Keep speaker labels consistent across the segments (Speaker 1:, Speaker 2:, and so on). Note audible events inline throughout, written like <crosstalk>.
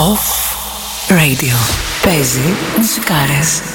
Speaker 1: Off Radio. Παίζει μουσικάρες.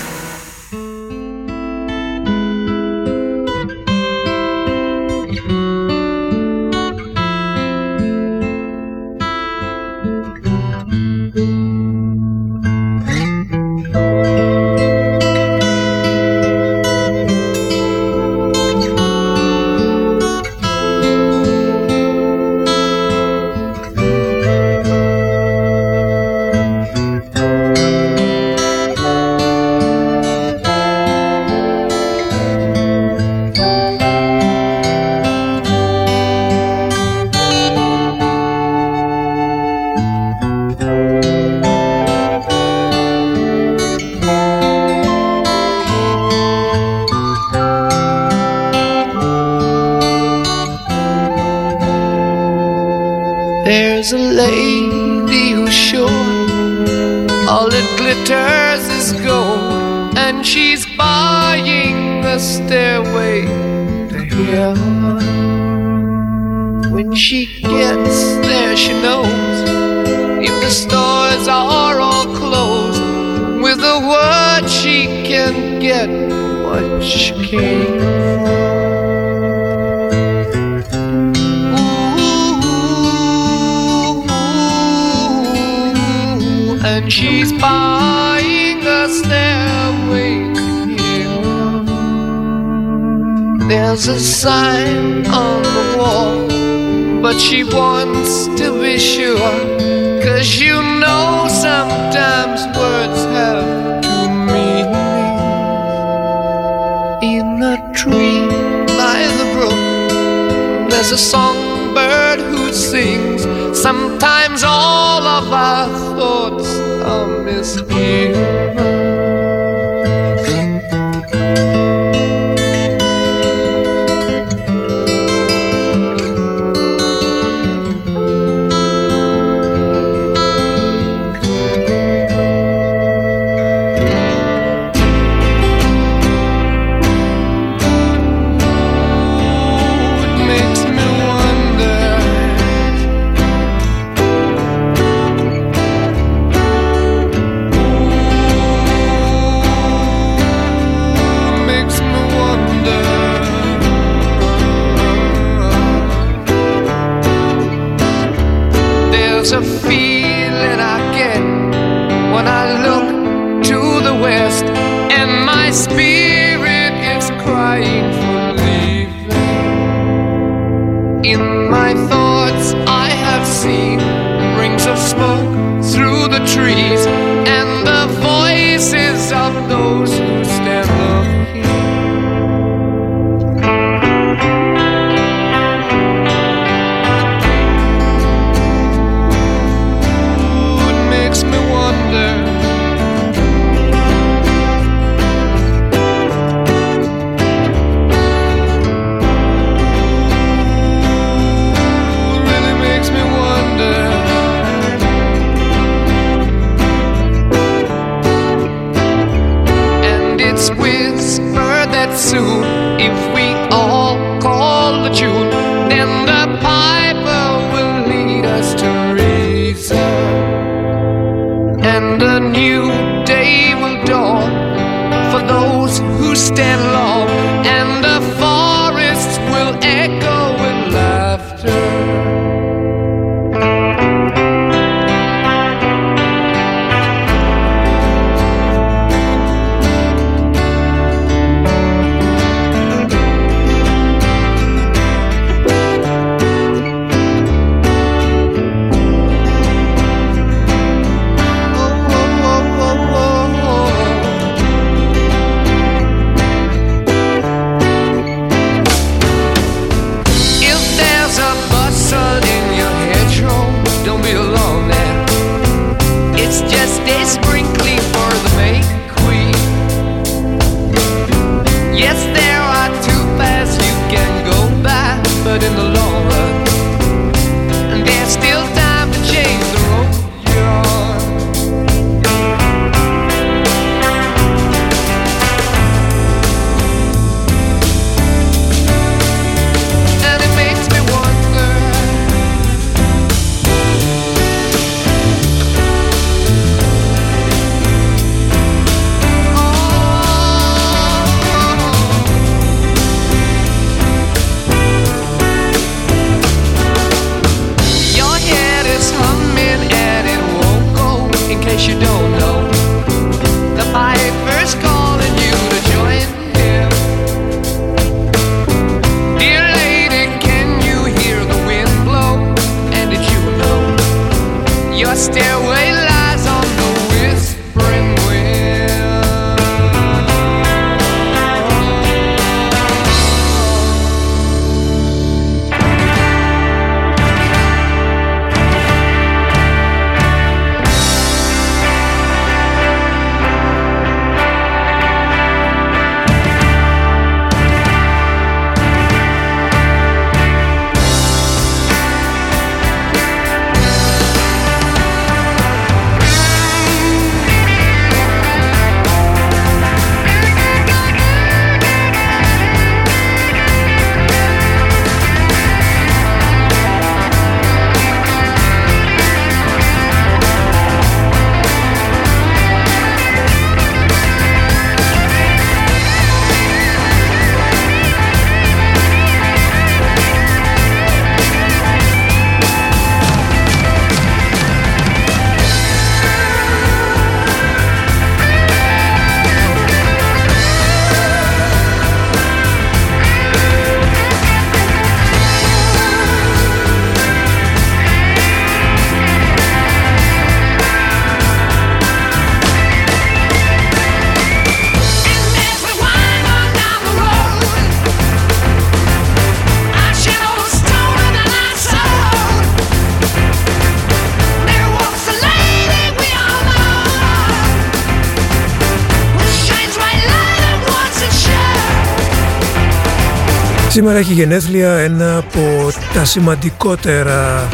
Speaker 2: Σήμερα έχει γενέθλια ένα από τα σημαντικότερα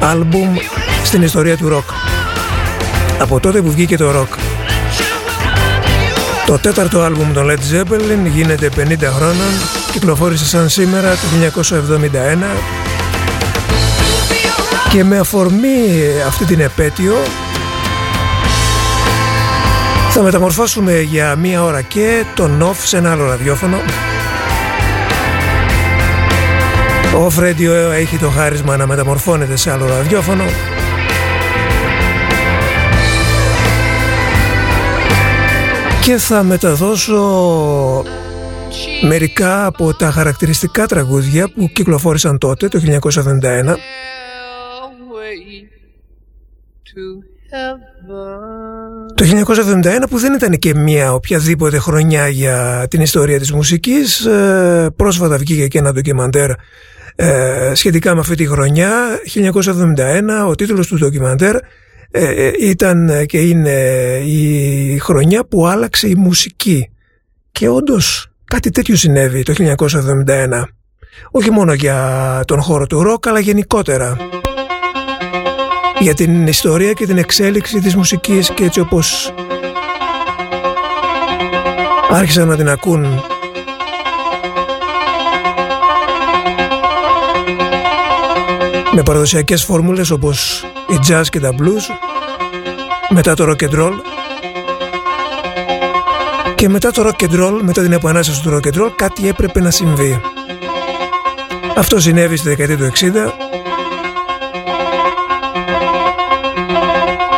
Speaker 2: άλμπουμ στην ιστορία του ροκ. Από τότε που βγήκε το ροκ. Το τέταρτο άλμπουμ των Led Zeppelin γίνεται 50 χρόνων, κυκλοφόρησε σαν σήμερα το 1971 και με αφορμή αυτή την επέτειο θα μεταμορφώσουμε για μία ώρα και τον off σε ένα άλλο ραδιόφωνο Ο Radio έχει το χάρισμα να μεταμορφώνεται σε άλλο ραδιόφωνο. Και θα μεταδώσω μερικά από τα χαρακτηριστικά τραγούδια που κυκλοφόρησαν τότε το 1971 το 1971 που δεν ήταν και μια οποιαδήποτε χρονιά για την ιστορία της μουσικής ε, πρόσφατα βγήκε και ένα ντοκιμαντέρ ε, σχετικά με αυτή τη χρονιά 1971 ο τίτλος του ντοκιμαντέρ ε, ήταν και είναι η χρονιά που άλλαξε η μουσική. Και όντως κάτι τέτοιο συνέβη το 1971 όχι μόνο για τον χώρο του ροκ αλλά γενικότερα. Για την ιστορία και την εξέλιξη της μουσικής και έτσι όπως άρχισαν να την ακούν με παραδοσιακές φόρμουλες όπως η jazz και τα blues μετά το rock and roll. Και μετά το rock and roll, μετά την επανάσταση του rock and roll κάτι έπρεπε να συμβεί. Αυτό συνέβη στη δεκαετία του 60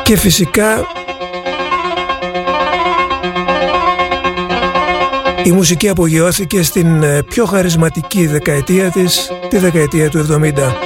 Speaker 2: και φυσικά η μουσική απογειώθηκε στην ε, πιο χαρισματική δεκαετία της, τη δεκαετία του 70.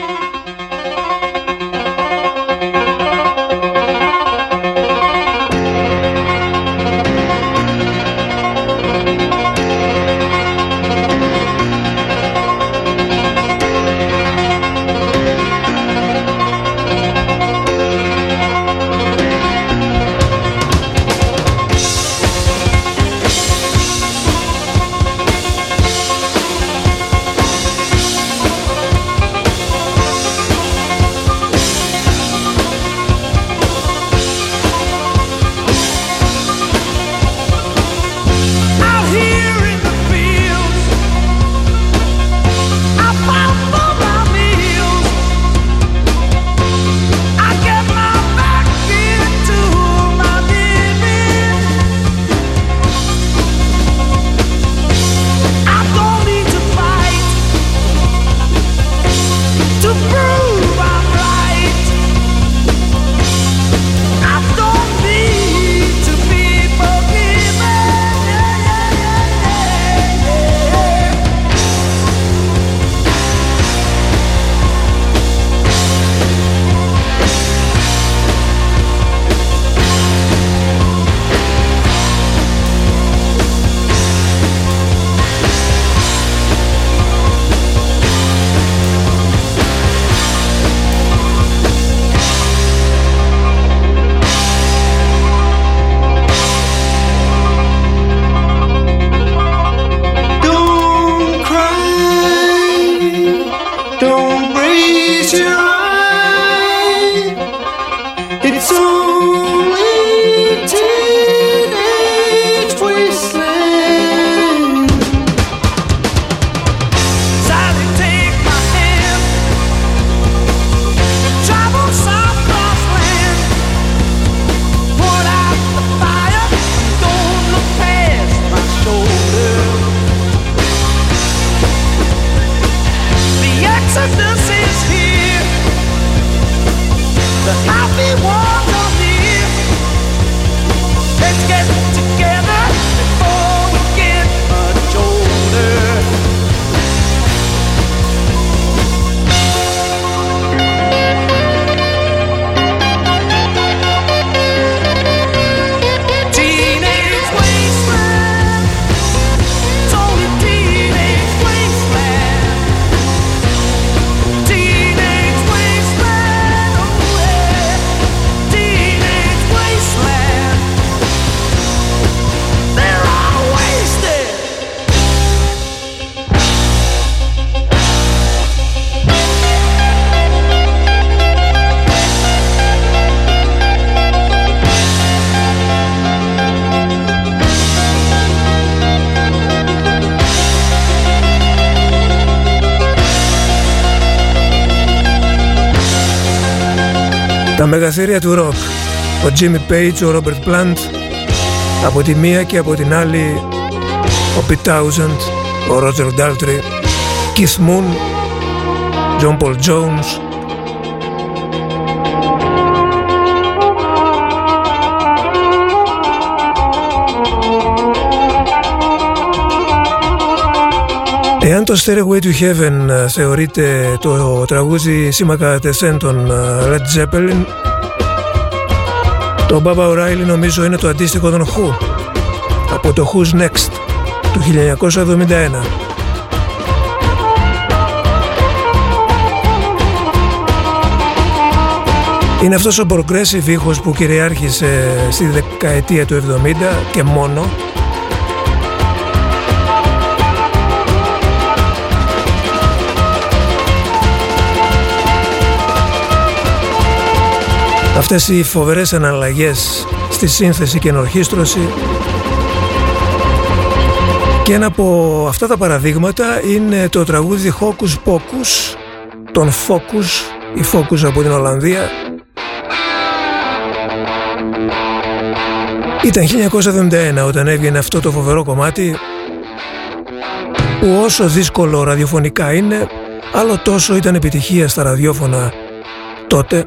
Speaker 2: Μεγαθύρια του ροκ, ο Jimmy Page, ο Robert Plant, από τη μία και από την άλλη ο Pete Townsend, ο Roger Daltrey, Keith Moon, John Paul Jones, Εάν το Stairway to Heaven ε, θεωρείται το τραγούδι σήμα τεσέν των ε, Red Zeppelin το Baba O'Reilly νομίζω είναι το αντίστοιχο των Who. Από το Who's Next του 1971 Είναι αυτός ο progressive ήχος που κυριάρχησε στη δεκαετία του 70 και μόνο Αυτές οι φοβερές αναλλαγές στη σύνθεση και ενορχίστρωση και ένα από αυτά τα παραδείγματα είναι το τραγούδι Hocus Pocus τον Focus, η Focus από την Ολλανδία. Ήταν 1971 όταν έβγαινε αυτό το φοβερό κομμάτι που όσο δύσκολο ραδιοφωνικά είναι άλλο τόσο ήταν επιτυχία στα ραδιόφωνα τότε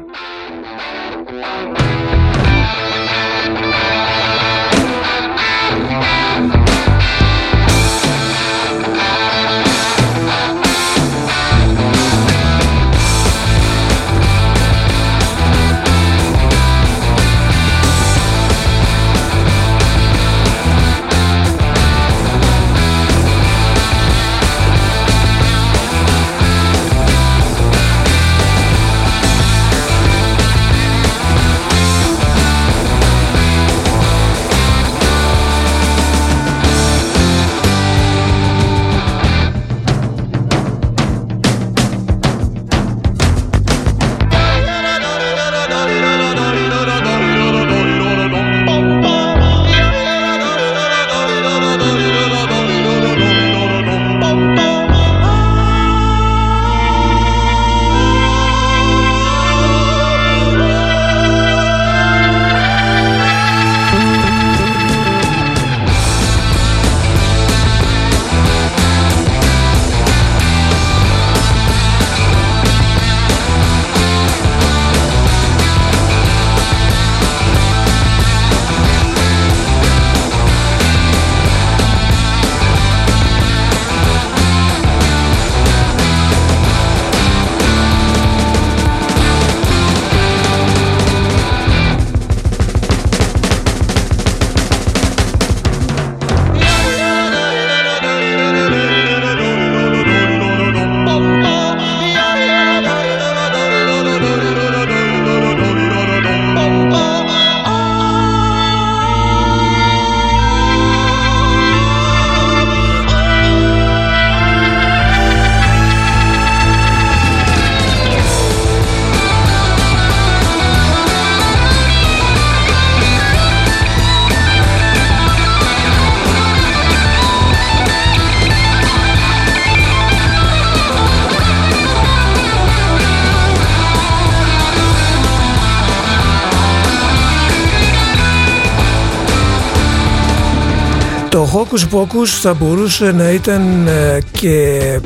Speaker 2: Hocus Pocus θα μπορούσε να ήταν ε, και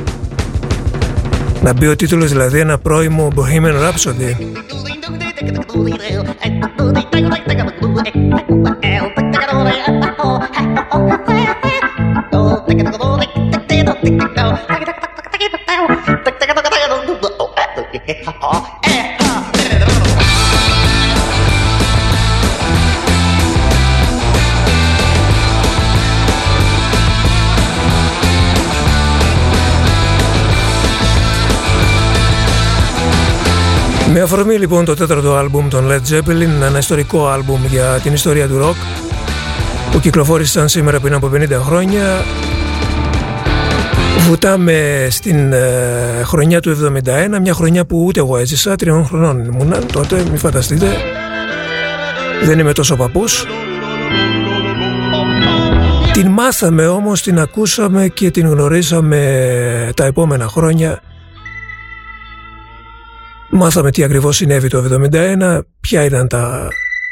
Speaker 2: να μπει ο τίτλος δηλαδή ένα πρώιμο Bohemian Rhapsody <laughs> Με αφορμή λοιπόν το τέταρτο άλμπουμ των Led Zeppelin, ένα ιστορικό άλμπουμ για την ιστορία του ροκ που κυκλοφόρησαν σήμερα πριν από 50 χρόνια. Βουτάμε στην ε, χρονιά του 71, μια χρονιά που ούτε εγώ έζησα, τριών χρονών ήμουν τότε, μην φανταστείτε. Δεν είμαι τόσο παππούς. Την μάθαμε όμως, την ακούσαμε και την γνωρίσαμε τα επόμενα χρόνια μάθαμε τι ακριβώς συνέβη το 1971, ποια ήταν τα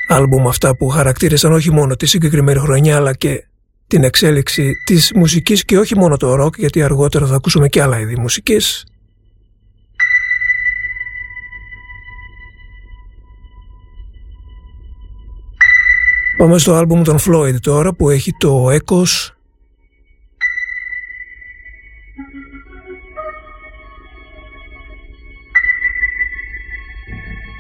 Speaker 2: άλμπουμ αυτά που χαρακτήρισαν όχι μόνο τη συγκεκριμένη χρονιά αλλά και την εξέλιξη της μουσικής και όχι μόνο το ροκ γιατί αργότερα θα ακούσουμε και άλλα είδη μουσικής. Πάμε στο άλμπουμ των Floyd τώρα που έχει το Echoes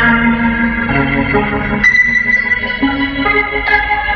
Speaker 3: Thank you.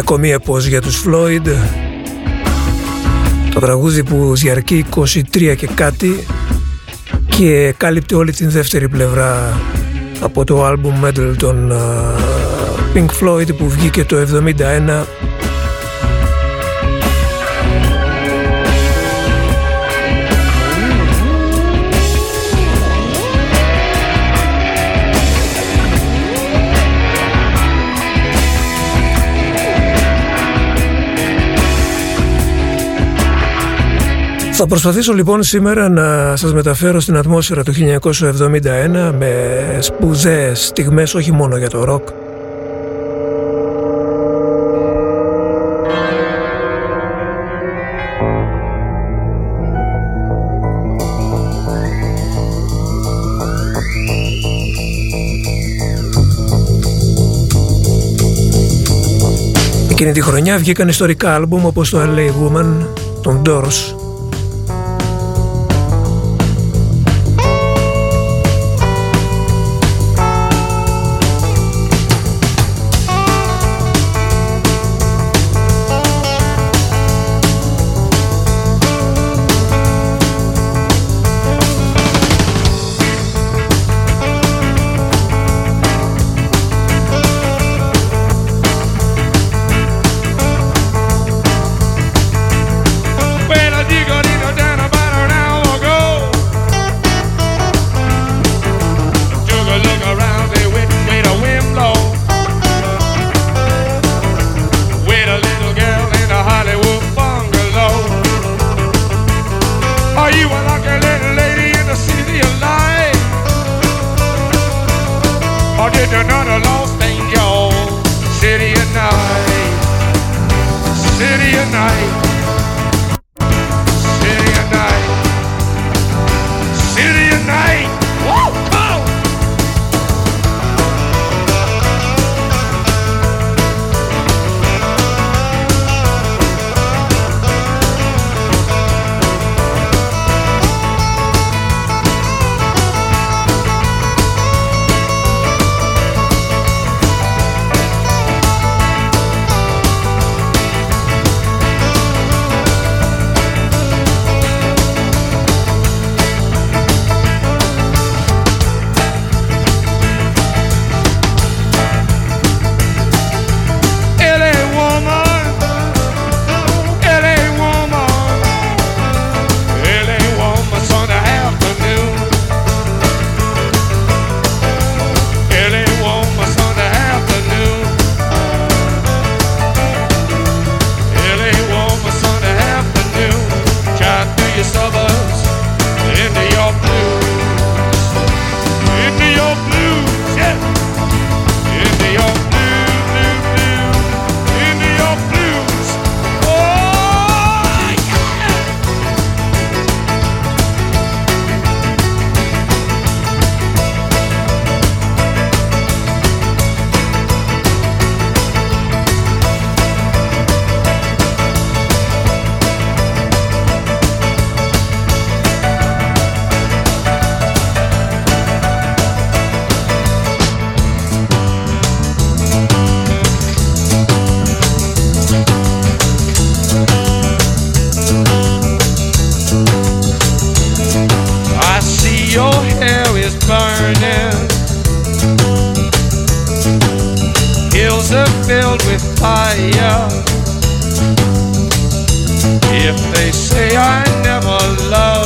Speaker 3: Ακόμη επός για τους Floyd. Το τραγούδι που διαρκεί 23 και κάτι Και κάλυπτε όλη την δεύτερη πλευρά Από το album Medal των Pink Floyd που βγήκε το 71 Θα προσπαθήσω λοιπόν σήμερα να σας μεταφέρω στην ατμόσφαιρα του 1971 με σπουδαίες στιγμές όχι μόνο για το ροκ. Εκείνη τη χρονιά βγήκαν ιστορικά άλμπουμ όπως το LA Woman, των Doors
Speaker 4: are
Speaker 5: filled with fire. If they say I never loved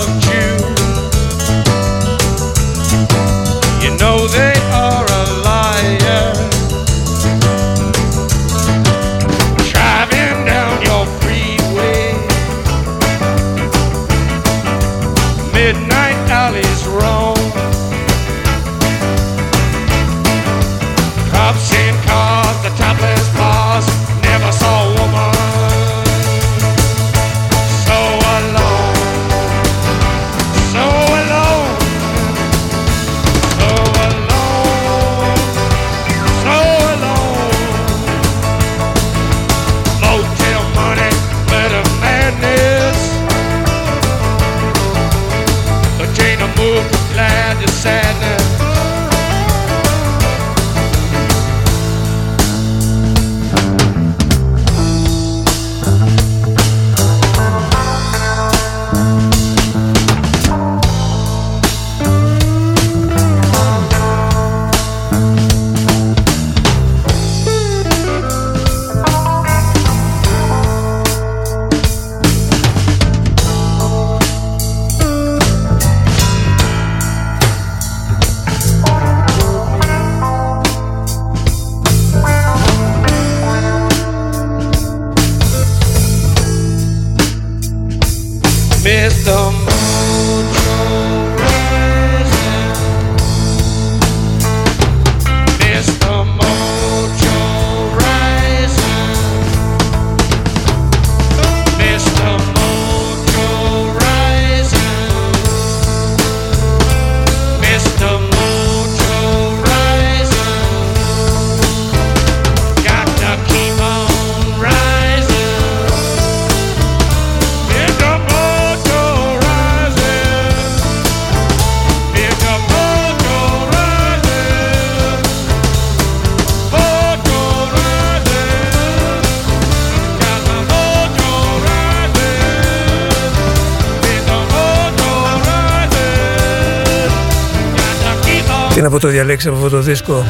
Speaker 5: το διαλέξει από αυτό το δίσκο.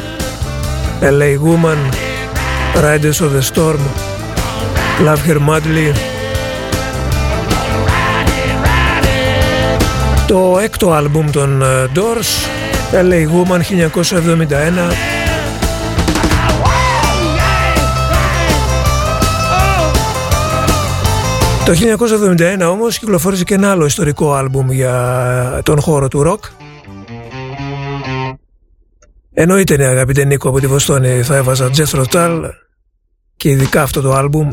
Speaker 5: LA Woman Riders of the Storm Love Her Madly. Το έκτο άλμπουμ των ε, Doors LA Woman 1971 Το 1971 όμως κυκλοφόρησε και ένα άλλο ιστορικό άλμπουμ για τον χώρο του ροκ Εννοείται ναι αγαπητέ Νίκο από τη Βοστόνη θα έβαζα Jethro Tull και ειδικά αυτό το άλμπουμ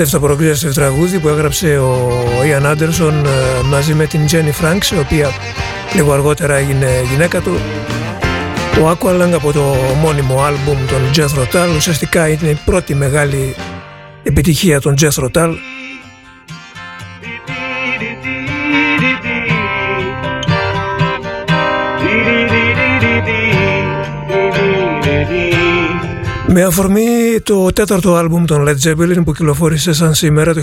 Speaker 2: απίστευτο progressive τραγούδι που έγραψε ο Ιαν Άντερσον μαζί με την Τζένι Φρανκς η οποία λίγο αργότερα έγινε γυναίκα του. Το Aqualung από το μόνιμο άλμπουμ των Jethro Tull ουσιαστικά είναι η πρώτη μεγάλη επιτυχία των Jethro Tull Με αφορμή το τέταρτο άλμπουμ των Led Zeppelin που κυκλοφόρησε σαν σήμερα το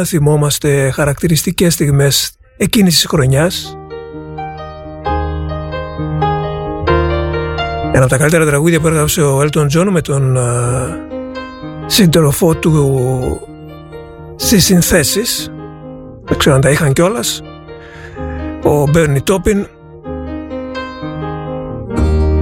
Speaker 2: 1971 θυμόμαστε χαρακτηριστικές στιγμές εκείνης της χρονιάς. Ένα από τα καλύτερα τραγούδια που έγραψε ο Elton John με τον uh, σύντροφό του στις συνθέσεις. Δεν ξέρω αν τα είχαν κιόλας. Ο Bernie Taupin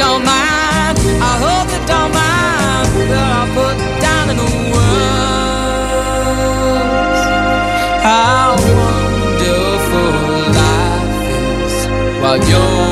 Speaker 6: don't mind. I hope you don't mind that I put down in the words how wonderful life is while you're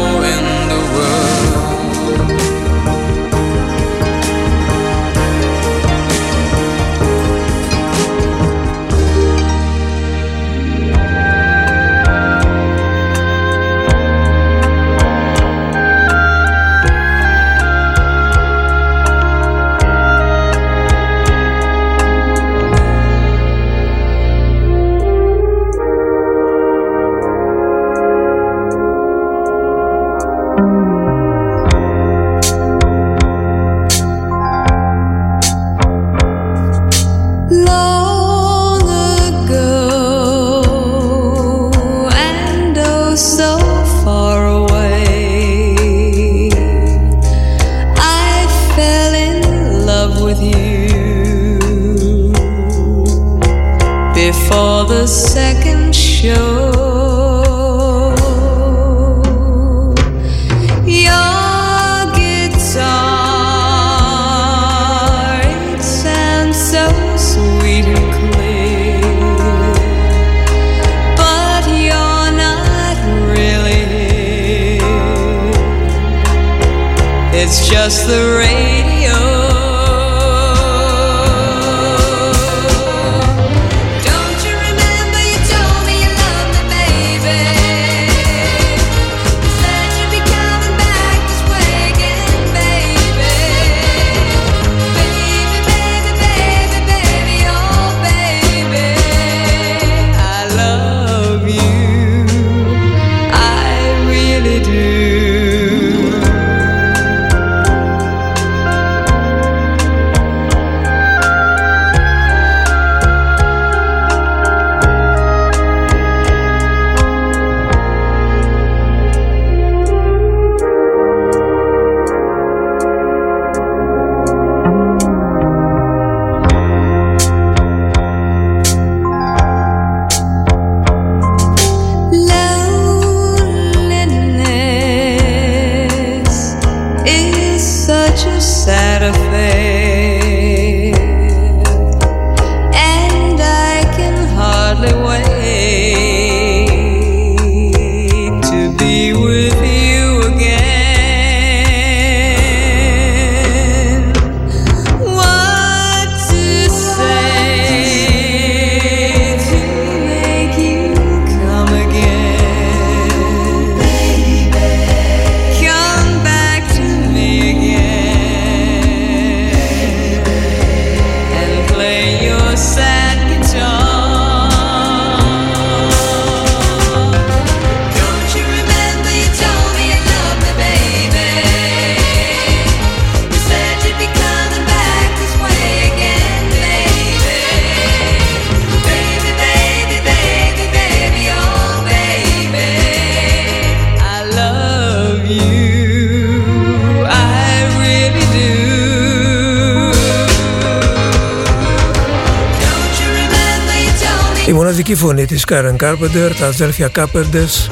Speaker 2: μοναδική φωνή της Karen Carpenter, τα αδέρφια Carpenters.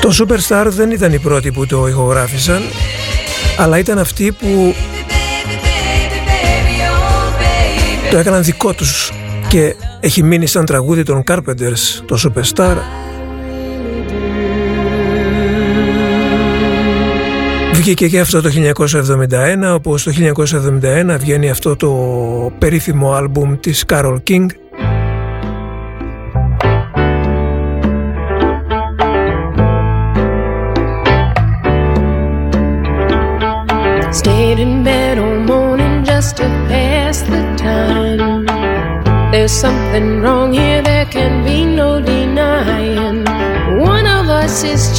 Speaker 2: Το Superstar δεν ήταν οι πρώτοι που το ηχογράφησαν, αλλά ήταν αυτοί που το έκαναν δικό τους και έχει μείνει σαν τραγούδι των Carpenters, το Superstar. Βγήκε και αυτό το 1971, όπως το 1971 βγαίνει αυτό το περίφημο άλμπουμ της Carol King
Speaker 7: There's something wrong here, there can be no denying. One of us is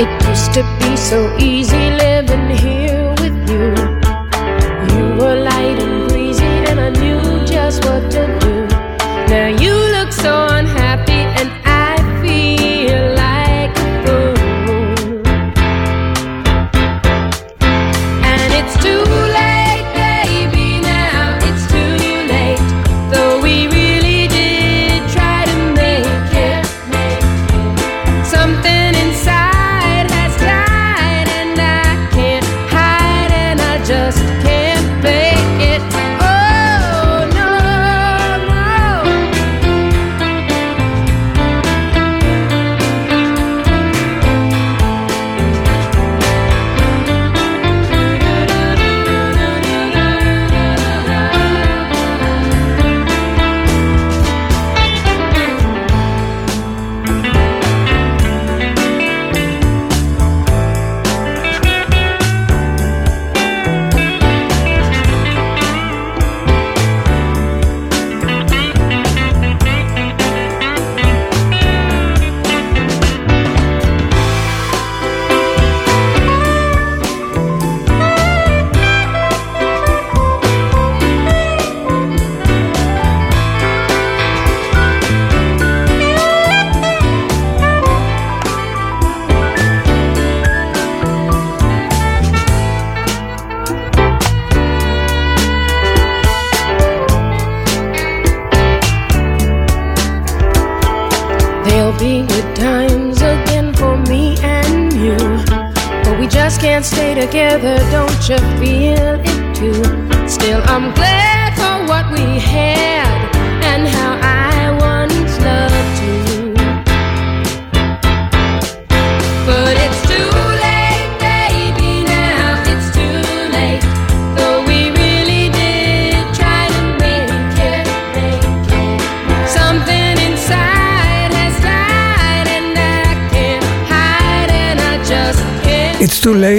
Speaker 7: It used to be so easy living here with you.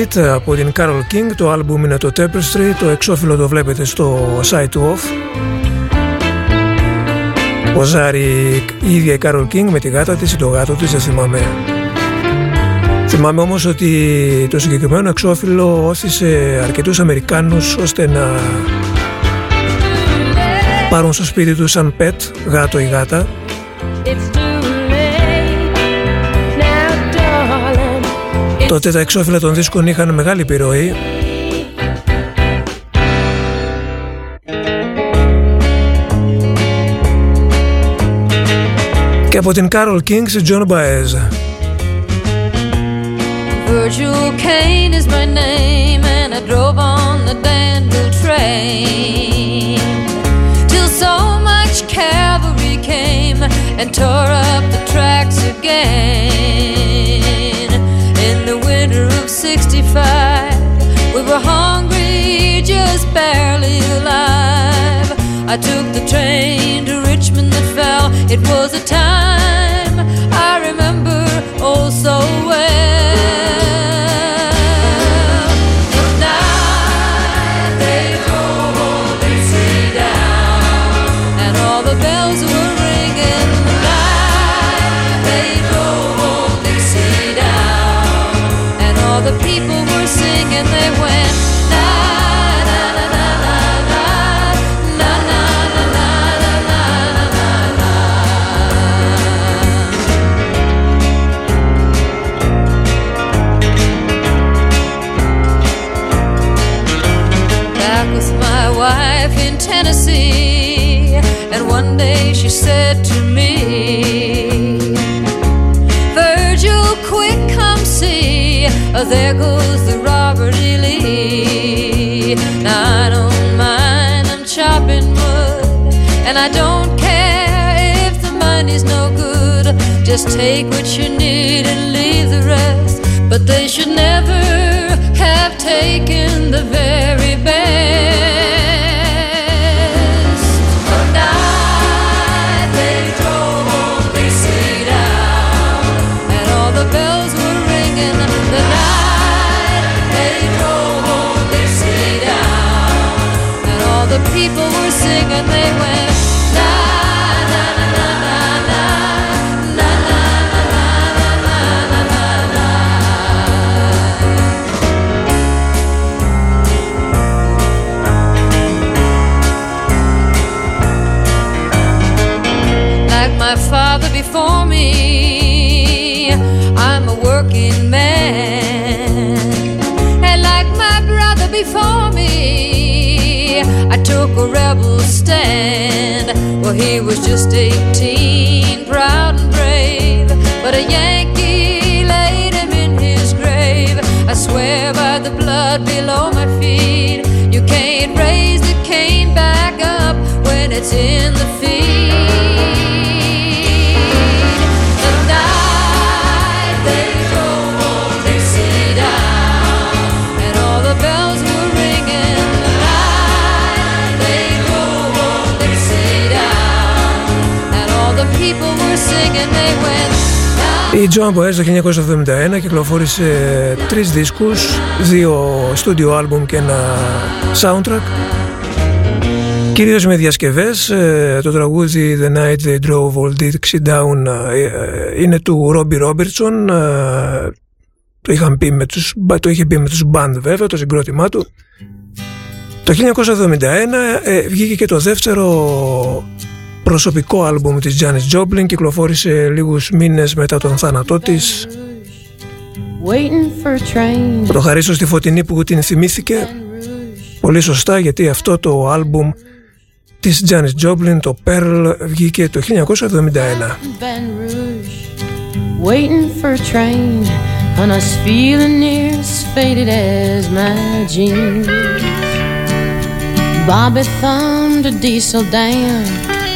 Speaker 7: It's Too Late
Speaker 2: από την Carol King. Το άλμπουμ είναι το Tapestry. Το εξώφυλλο το βλέπετε στο site του Off. Ποζάρει η ίδια η Carol King με τη γάτα της ή το γάτο της, δεν θυμάμαι. Θυμάμαι όμως ότι το συγκεκριμένο εξώφυλλο όθησε αρκετούς Αμερικάνους ώστε να πάρουν στο σπίτι τους σαν pet, γάτο ή γάτα Τότε τα εξώφυλλα των δίσκων είχαν μεγάλη επιρροή. Και από την Carol King σε John Baez.
Speaker 8: Virgil Kane is my name, and I drove on the Danville train till so much cavalry came and tore up the tracks again. In the winter of '65, we were hungry, just barely alive. I took the train to Richmond that fell. It was a time Oh, there goes the Robert E. Lee. Now I don't mind, I'm chopping wood. And I don't care if the money's no good. Just take what you need and leave the rest. But they should never have taken the very best. My father before me. A rebel stand. Well, he was just 18, proud and brave, but a Yankee laid him in his grave. I swear by the blood below my feet, you can't raise the cane back up when it's in the feed.
Speaker 2: Η Joan Baez το 1971 κυκλοφόρησε τρεις δίσκους, δύο studio album και ένα soundtrack. Κυρίως με διασκευές, ε, το τραγούδι The Night They Drove Old Dixie Down ε, ε, είναι του Robbie Robertson, ε, το, είχαν πει με τους, το είχε πει με τους band βέβαια, το συγκρότημά του. Το 1971 ε, βγήκε και το δεύτερο προσωπικό άλμπουμ της Janis Joplin κυκλοφόρησε λίγους μήνες μετά τον θάνατό της
Speaker 7: Waiting for a train.
Speaker 2: Θα το χαρίσω στη Φωτεινή που την θυμήθηκε πολύ σωστά γιατί αυτό το άλμπουμ της Janis Joplin το Pearl βγήκε το 1971
Speaker 7: Baton Rouge, waiting for a train on us feeling near as faded as my jeans. Bobby thumbed a diesel down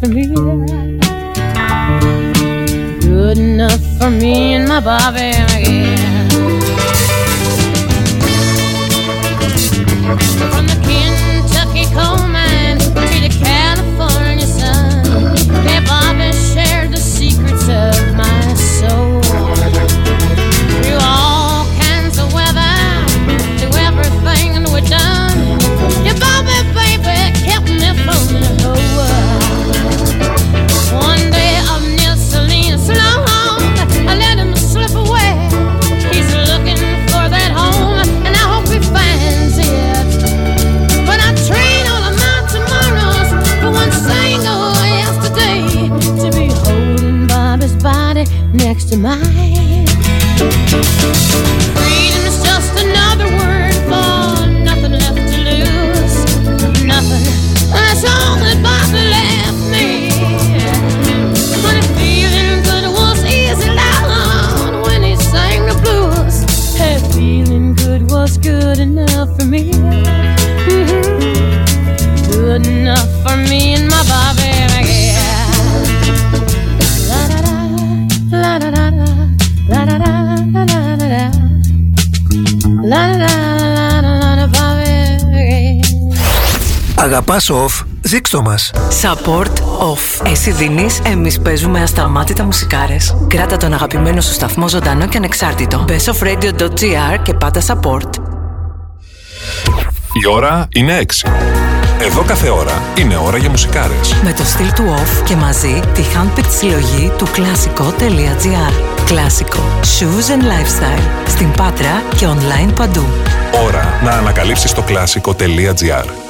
Speaker 7: Good enough for me and my Bobby, yeah.
Speaker 2: Αγαπάς off, ζήξτο μας.
Speaker 1: Support off. Εσύ δίνεις, εμείς παίζουμε ασταμάτητα μουσικάρες. Κράτα τον αγαπημένο σου σταθμό ζωντανό και ανεξάρτητο. bestofradio.gr και πάτα support.
Speaker 9: Η ώρα είναι 6. Εδώ κάθε ώρα είναι ώρα για μουσικάρες.
Speaker 1: Με το στυλ του off και μαζί τη handpicked συλλογή του κλασικό.gr. Κλασικό. Shoes and lifestyle. Στην Πάτρα και online παντού.
Speaker 9: Ώρα να ανακαλύψεις το κλασικό.gr.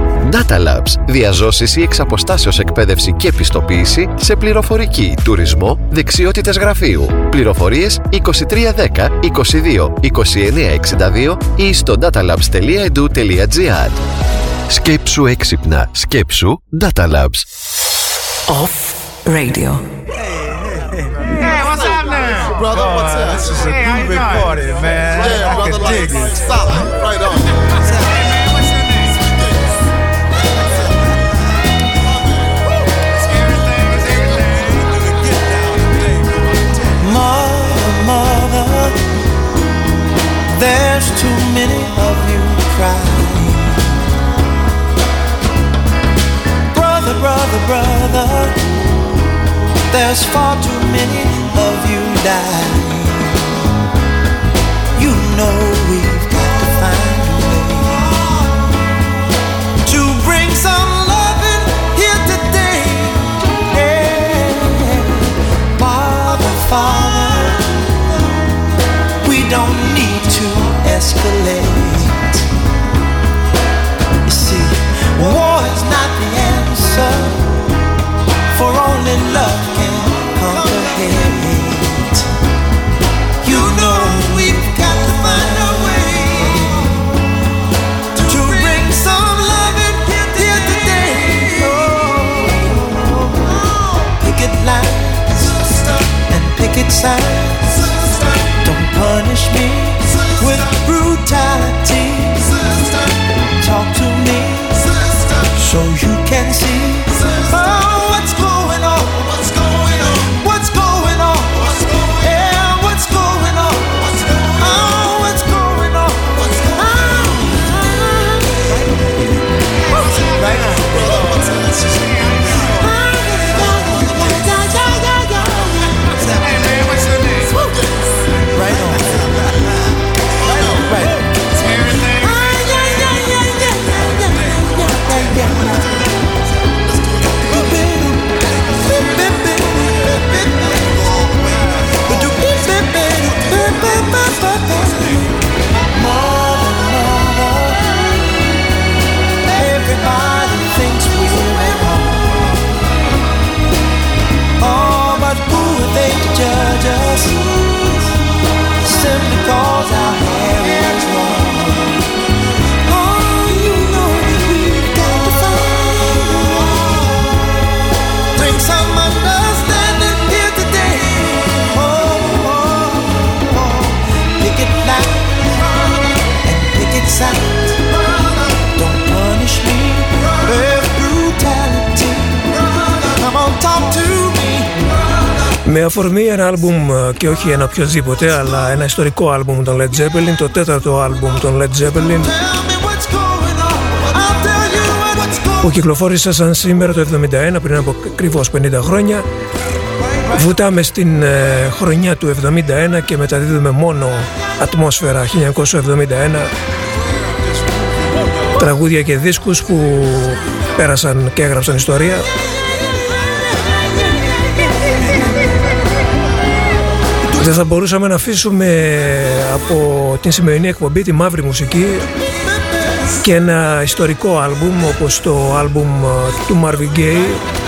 Speaker 10: Data Labs. Διαζώσεις ή εξαποστάσεως εκπαίδευση και επιστοποίηση σε πληροφορική, τουρισμό, δεξιότητες γραφείου. Πληροφορίες 2310-22-2962 ή στο datalabs.edu.gr. Σκέψου έξυπνα. Σκέψου. Data Labs.
Speaker 11: There's too many of you crying. Brother, brother, brother, there's far too many of you dying. You see, war is not the answer, for only love can conquer hate. You know we've got to find a way to bring some loving here today. And. Don't punish me with brutality. Talk to me so you can see. Oh,
Speaker 3: Με αφορμή ένα άλμπουμ ε, και όχι ένα οποιοδήποτε αλλά ένα ιστορικό άλμπουμ των Led Zeppelin, το τέταρτο άλμπουμ των Led Zeppelin που κυκλοφόρησε σαν σήμερα το 71 πριν από ακριβώς 50 χρόνια. Βουτάμε στην ε, χρονιά του 71 και μεταδίδουμε μόνο ατμόσφαιρα 1971 τραγούδια και δίσκους που πέρασαν και έγραψαν ιστορία Δεν θα μπορούσαμε να αφήσουμε από την σημερινή εκπομπή τη μαύρη μουσική και ένα ιστορικό άλμπουμ όπως το άλμπουμ του Marvin Gaye.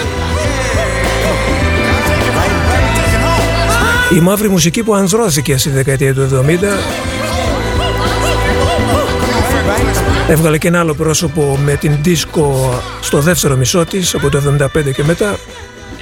Speaker 3: Η μαύρη μουσική που ανδρώθηκε στη δεκαετία του 70 έβγαλε και ένα άλλο πρόσωπο με την δίσκο στο δεύτερο μισό της από το 75 και μετά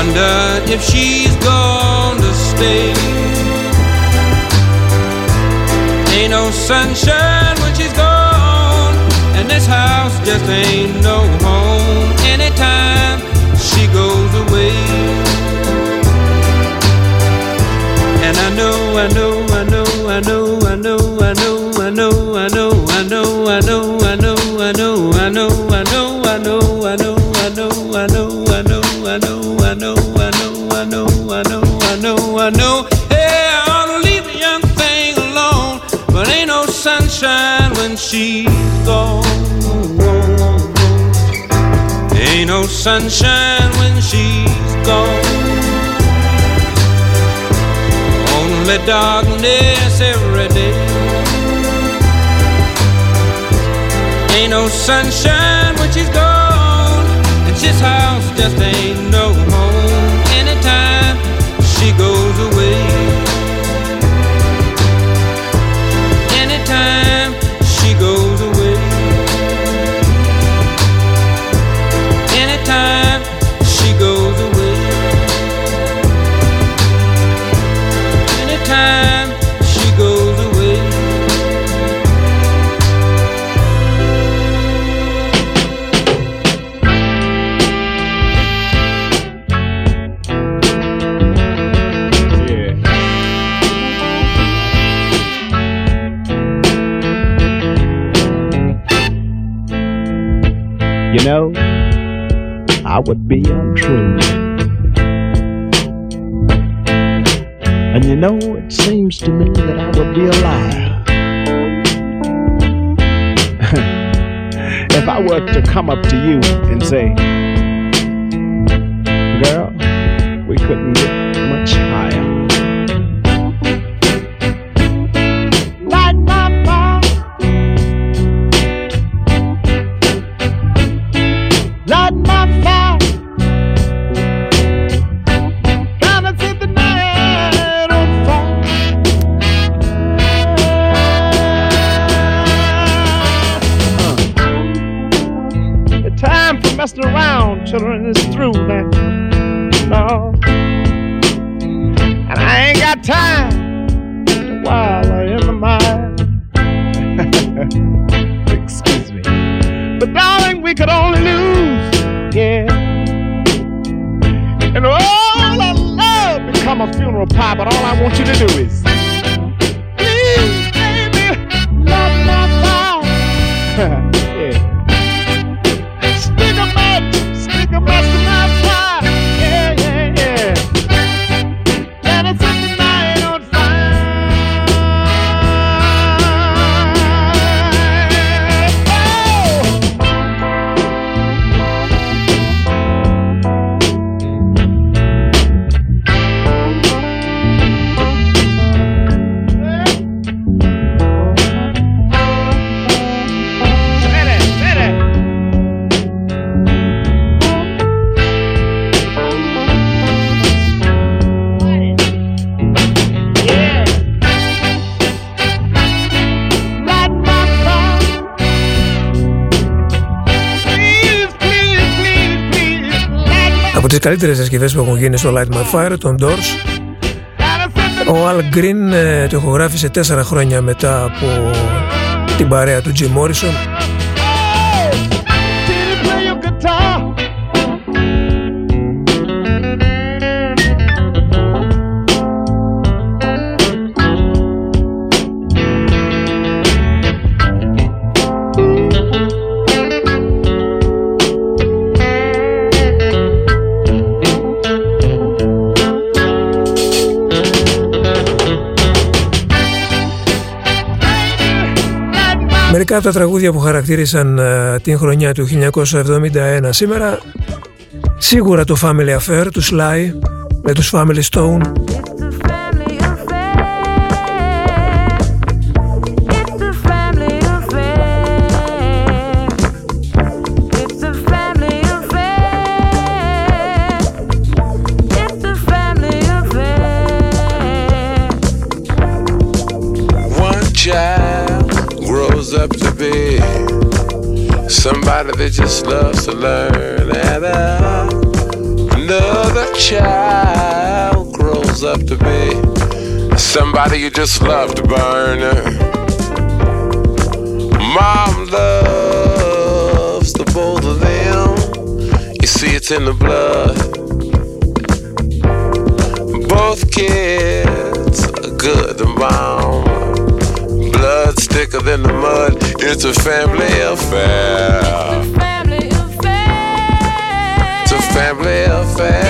Speaker 3: wondered if she's gonna stay. Ain't no sunshine when she's gone, and this house just ain't no home anytime she goes away. And I know, I know, I know, I know, I know, I know, she's gone. Ain't no sunshine when she's gone. Only darkness every day. Ain't no sunshine when she's gone, and this house just ain't
Speaker 12: I would be untrue. And you know, it seems to me that I would be a liar. <laughs> if I were to come up to you and say,
Speaker 2: καλύτερες διασκευές που έχουν γίνει στο Light My Fire, τον Doors. Ο Al Green ε, το ηχογράφησε τέσσερα χρόνια μετά από την παρέα του Jim Morrison Μερικά από τα τραγούδια που χαρακτήρισαν uh, την χρονιά του 1971 σήμερα σίγουρα το Family Affair τους Sly με τους Family Stone
Speaker 13: just love to burn. Mom loves the both of them. You see, it's in the blood. Both kids are good to mom blood's thicker than the mud. It's a family affair. It's a family affair. It's a family affair.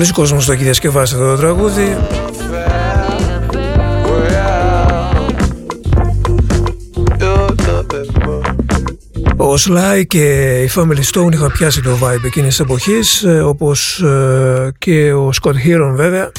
Speaker 2: Πολλοί κόσμος το έχει διασκευάσει αυτό το τραγούδι. Ο Σλάι και η Family Stone είχαν πιάσει το vibe εκείνης της εποχής ε, όπως ε, και ο Scott Heron βέβαια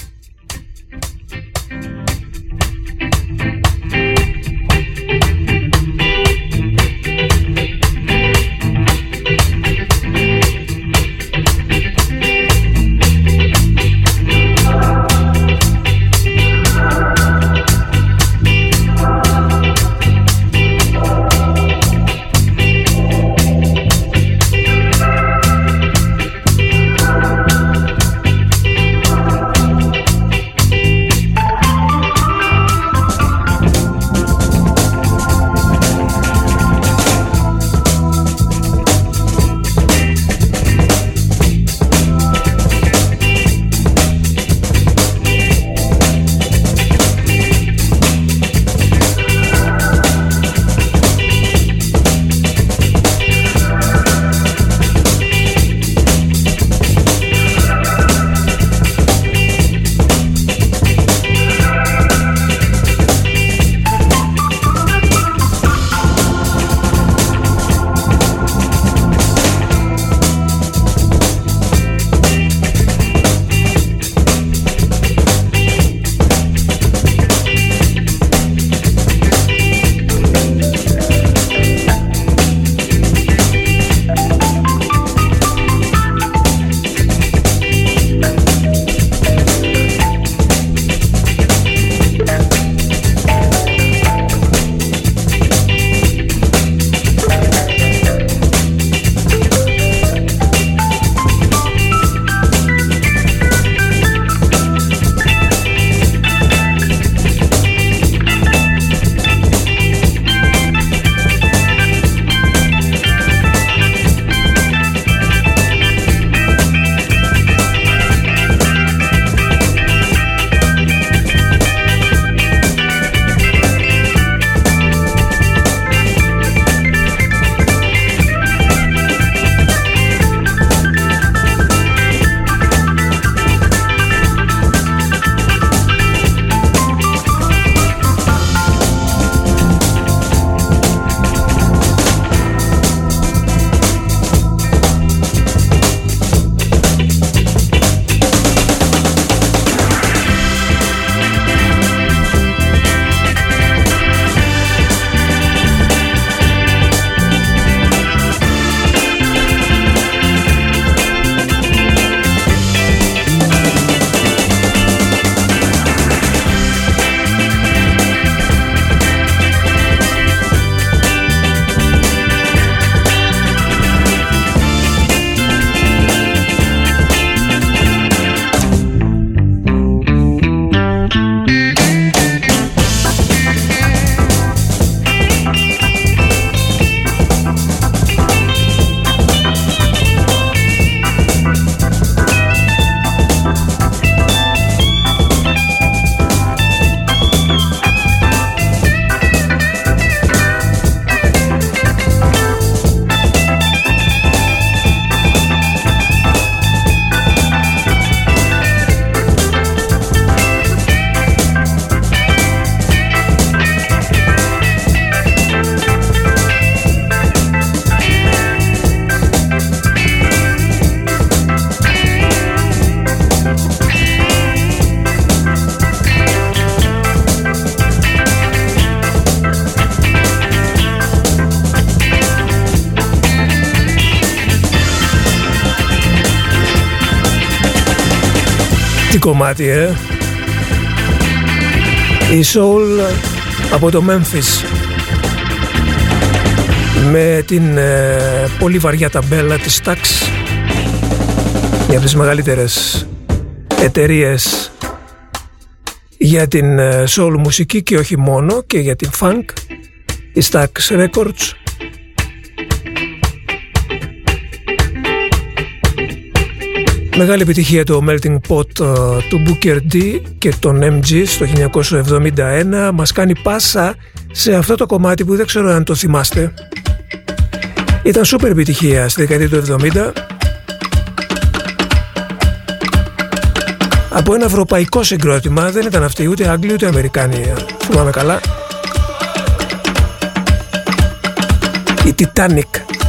Speaker 2: κομμάτι, ε! Η Soul από το Memphis. Με την ε, πολύ βαριά ταμπέλα της Stax. Μια από τις μεγαλύτερες εταιρείες για την ε, soul μουσική και όχι μόνο και για την funk. Η Stax Records Μεγάλη επιτυχία το Melting Pot ε, του Booker D και τον MG στο 1971 μας κάνει πάσα σε αυτό το κομμάτι που δεν ξέρω αν το θυμάστε. Ήταν σούπερ επιτυχία στη δεκαετία του 70 από ένα ευρωπαϊκό συγκρότημα δεν ήταν αυτοί ούτε Άγγλοι ούτε Αμερικάνοι θυμάμαι καλά. Η Titanic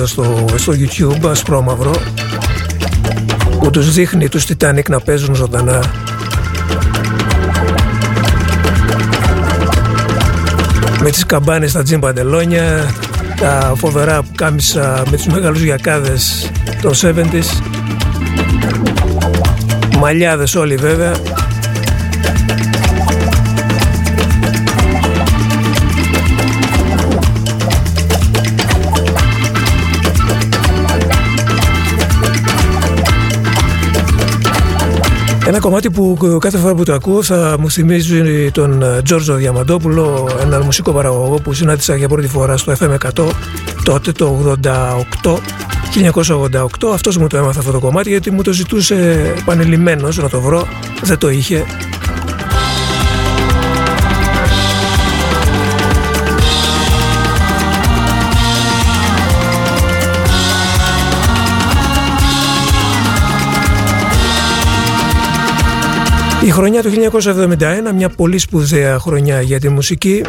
Speaker 2: βίντεο στο, στο YouTube, ασπρόμαυρο, που τους δείχνει τους Titanic να παίζουν ζωντανά. Με τις καμπάνες στα τζιν παντελόνια, τα φοβερά που κάμισα με τους μεγάλους γιακάδες των 70's. Μαλλιάδες όλοι βέβαια. Ένα κομμάτι που κάθε φορά που το ακούω θα μου θυμίζει τον ε, Τζόρζο Διαμαντόπουλο, έναν μουσικό παραγωγό που συνάντησα για πρώτη φορά στο FM100 τότε το 88 1988 αυτός μου το έμαθα αυτό το κομμάτι γιατί μου το ζητούσε επανελειμμένος να το βρω. Δεν το είχε Η χρονιά του 1971, μια πολύ σπουδαία χρονιά για τη μουσική.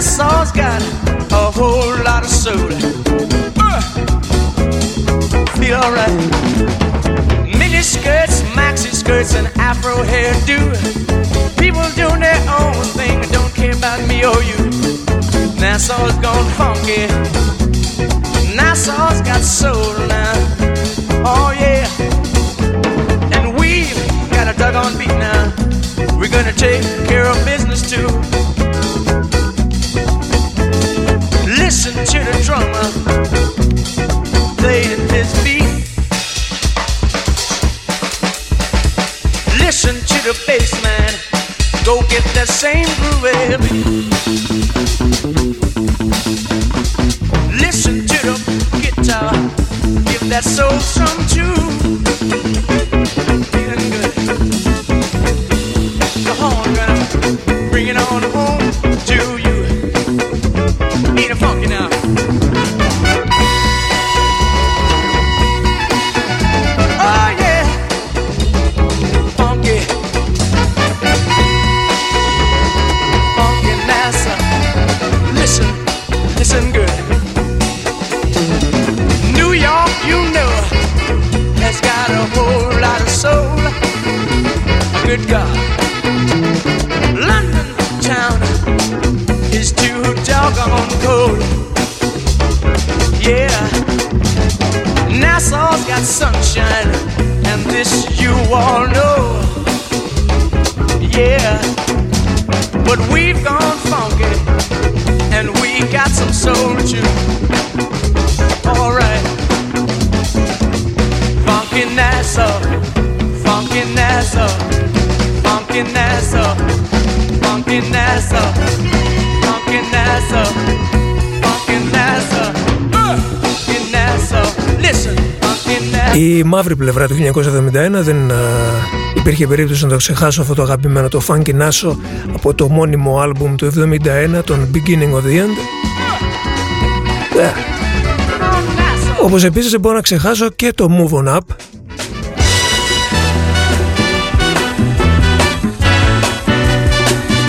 Speaker 14: I saw's got a whole lot of soul. Uh, feel alright. Mini skirts, maxi skirts, and afro hairdo. People doing their own thing, don't care about me or you. Nassau's gone funky. Nassau's got soul now. Oh yeah. And we've got a dug on beat now. We're gonna take care of business too listen to the drummer playing his beat. Listen to the bass man, go get that same groove
Speaker 11: every μαύρη πλευρά του 1971 δεν υπήρχε περίπτωση να το ξεχάσω αυτό το αγαπημένο το Funky Nasso από το μόνιμο άλμπουμ του 71 τον Beginning of the End. Yeah. Όπως επίσης δεν μπορώ να ξεχάσω και το Move On Up.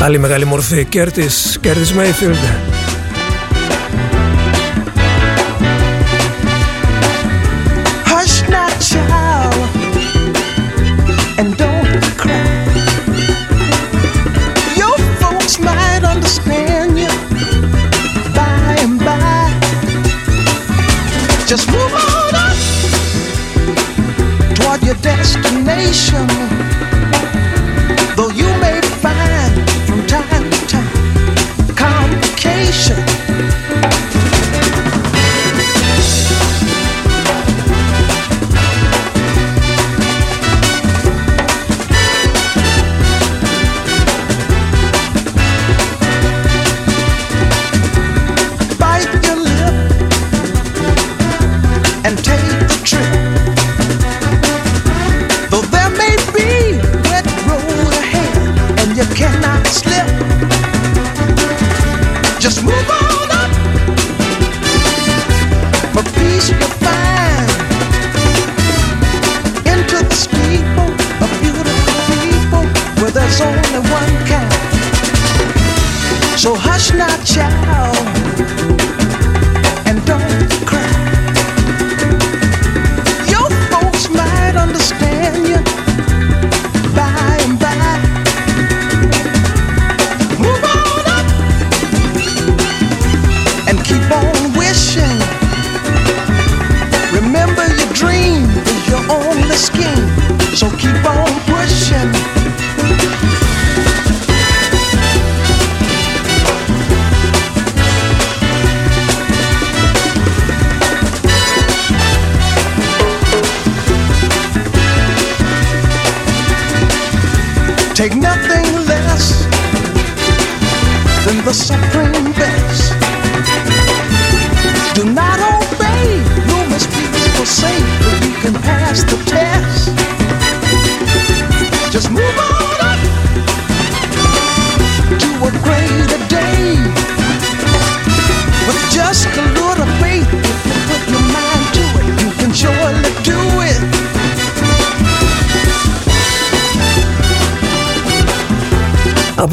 Speaker 11: Άλλη μεγάλη μορφή Curtis, Curtis Mayfield.
Speaker 15: destination. Though you may find from time to time
Speaker 11: complications.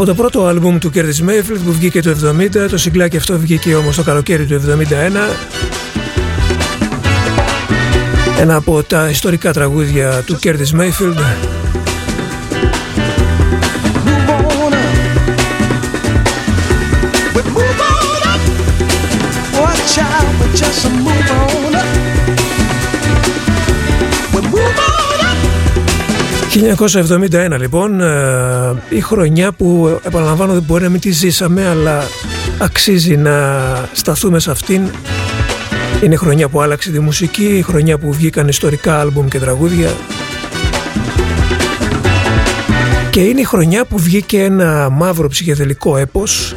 Speaker 11: το πρώτο άλμπουμ του Curtis Mayfield που βγήκε το 70, το συγκλάκι αυτό βγήκε όμως το καλοκαίρι του 71. Ένα από τα ιστορικά τραγούδια του Curtis Mayfield
Speaker 2: 1971 λοιπόν, ε, η χρονιά που επαναλαμβάνω δεν μπορεί να μην τη ζήσαμε αλλά αξίζει να σταθούμε σε αυτήν. Είναι η χρονιά που άλλαξε τη μουσική, η χρονιά που βγήκαν ιστορικά άλμπουμ και τραγούδια και είναι η χρονιά που βγήκε ένα μαύρο ψυχεδελικό έπος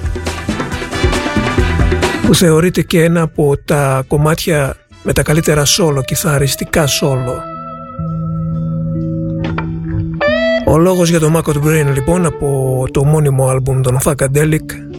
Speaker 2: που θεωρείται και ένα από τα κομμάτια με τα καλύτερα σόλο, κιθαριστικά σόλο Ο λόγος για το Mac Brain λοιπόν από το μόνιμο άλμπουμ των Funkadelic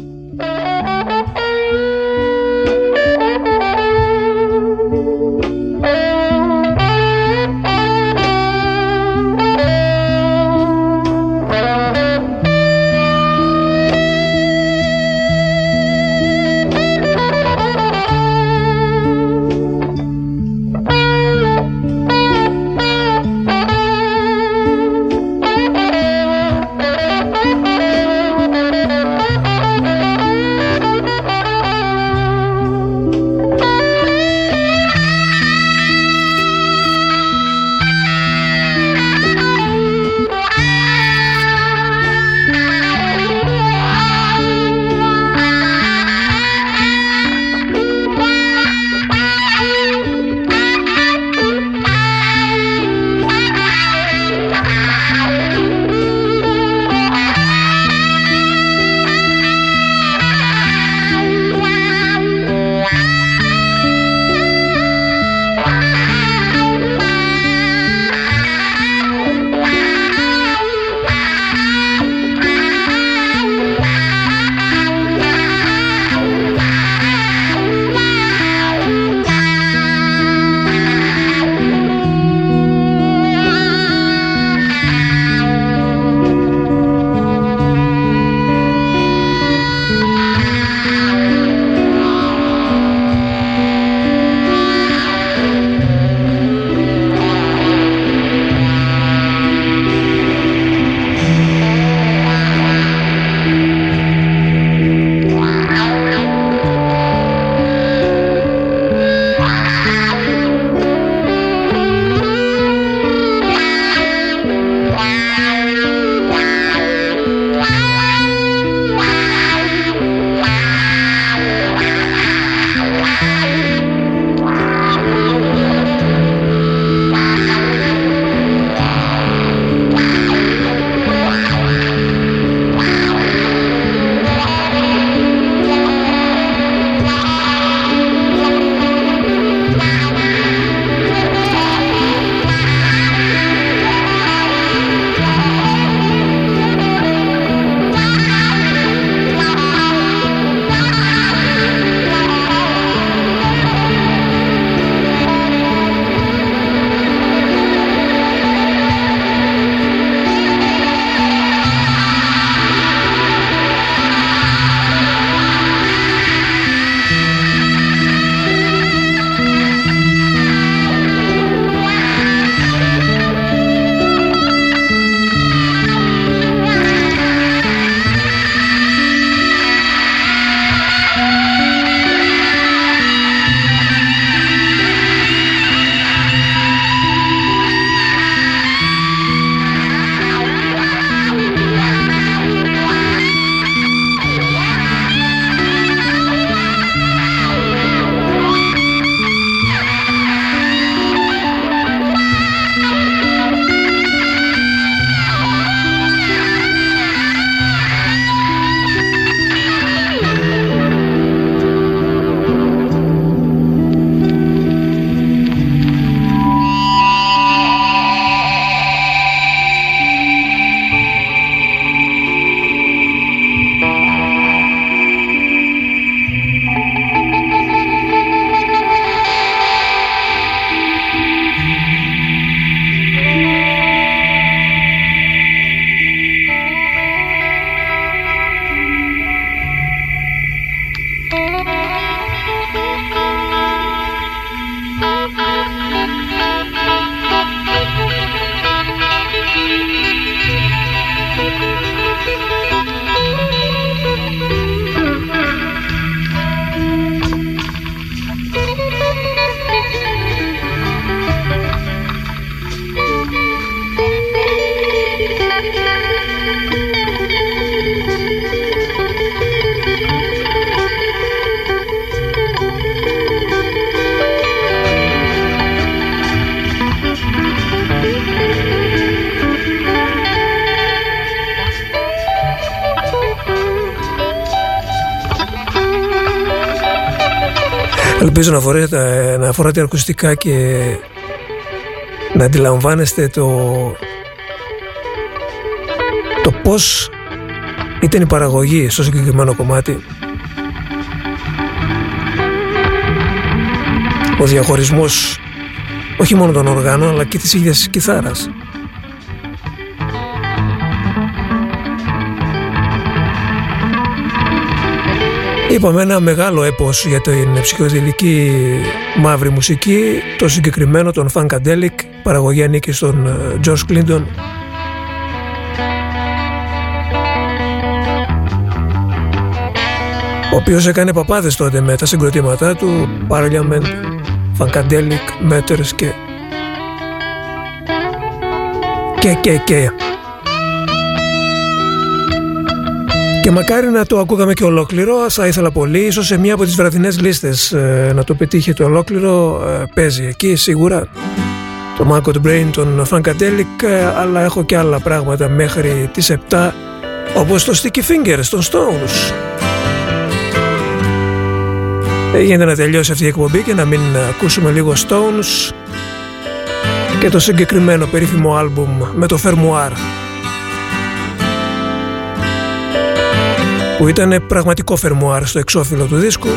Speaker 2: Ελπίζω να φορέσετε, να φοράτε ακουστικά και να αντιλαμβάνεστε το, το πώς ήταν η παραγωγή στο συγκεκριμένο κομμάτι. Ο διαχωρισμός όχι μόνο των οργάνων αλλά και της ίδιας της κιθάρας. Είπαμε ένα μεγάλο έπος για την ψυχοδηλική μαύρη μουσική, το συγκεκριμένο τον Funkadelic, παραγωγή ανήκει στον ε, George Clinton. ο οποίος έκανε παπάδες τότε με τα συγκροτήματά του Parliament, Funkadelic, Matters και και και και Και μακάρι να το ακούγαμε και ολόκληρο, θα ήθελα πολύ. Ίσως σε μία από τις βραδινές λίστες ε, να το πετύχει το ολόκληρο ε, παίζει εκεί σίγουρα. Το Marco Brain, τον Funkadelic, ε, αλλά έχω και άλλα πράγματα μέχρι τις 7 όπως το Sticky Fingers, των Stones. Έγινε να τελειώσει αυτή η εκπομπή και να μην ακούσουμε λίγο Stones και το συγκεκριμένο περίφημο άλμπουμ με το Fermoir. Που ήταν πραγματικό φερμουάρ στο εξώφυλλο του δίσκου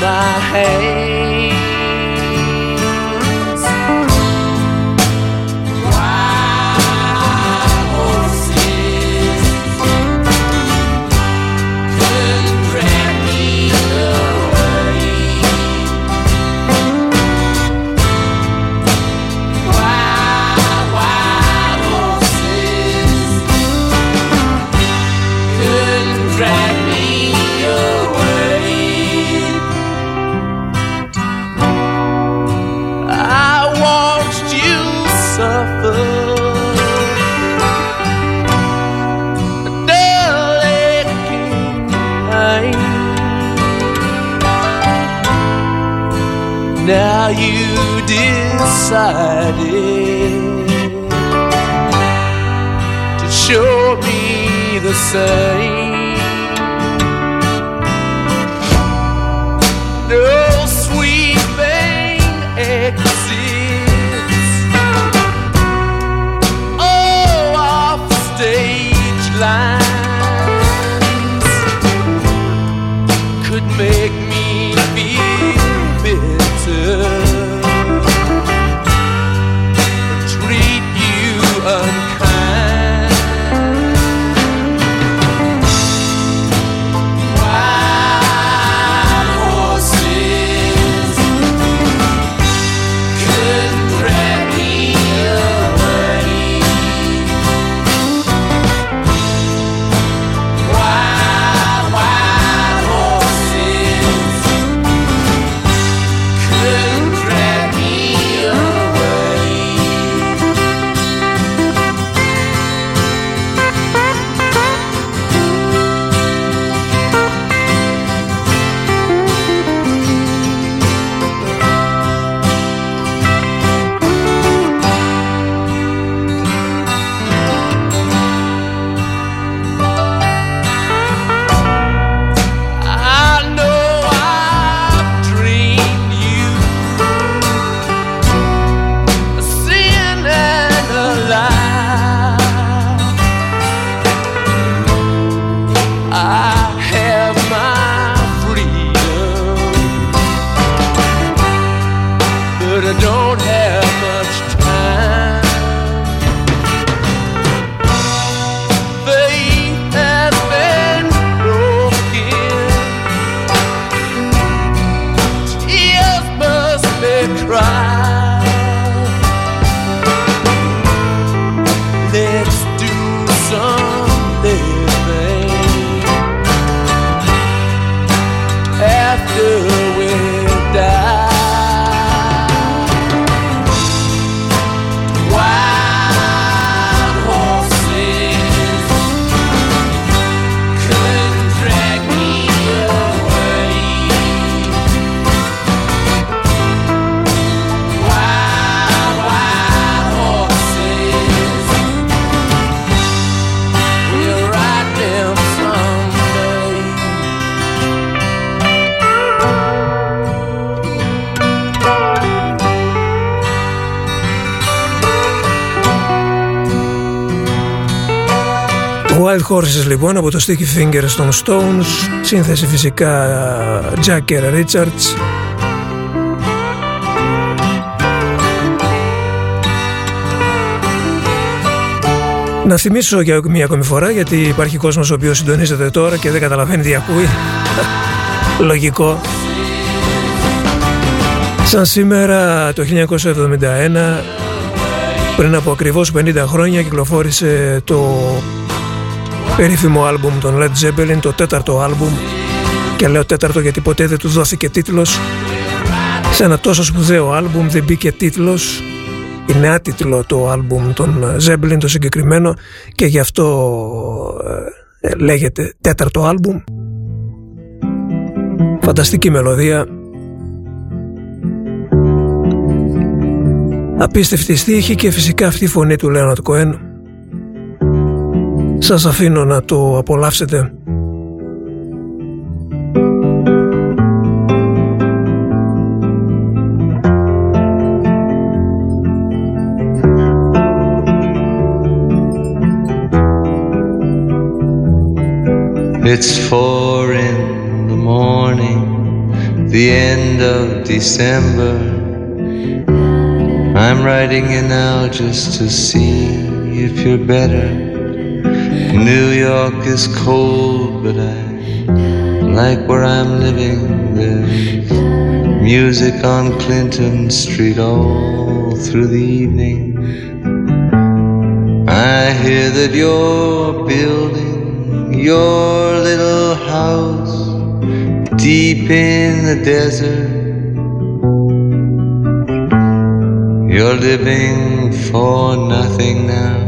Speaker 14: my head. You decided to show me the same. No sweeping exits. Oh, off stage lines Horses
Speaker 2: λοιπόν από το Sticky Fingers των Stones Σύνθεση φυσικά Jacker Richards. Να θυμίσω για μια ακόμη φορά γιατί υπάρχει κόσμος ο οποίος συντονίζεται τώρα και δεν καταλαβαίνει τι ακούει. <laughs> Λογικό. Σαν σήμερα το 1971 πριν από ακριβώς 50 χρόνια κυκλοφόρησε το περίφημο άλμπουμ των Led Zeppelin, το τέταρτο άλμπουμ. Και λέω τέταρτο γιατί ποτέ δεν τους δόθηκε τίτλος. Σε ένα τόσο σπουδαίο άλμπουμ δεν μπήκε τίτλος. Είναι άτιτλο το άλμπουμ των Zeppelin το συγκεκριμένο και γι' αυτό ε, λέγεται τέταρτο άλμπουμ. Φανταστική μελωδία. Απίστευτη στίχη και φυσικά αυτή η φωνή του Λέονατ Κοέν σας αφήνω να το απολαύσετε.
Speaker 16: It's four in the morning, the end of December. I'm writing you now just to see if you're better. New York is cold, but I like where I'm living. There's music on Clinton Street all through the evening. I hear that you're building your little house deep in the desert. You're living for nothing now.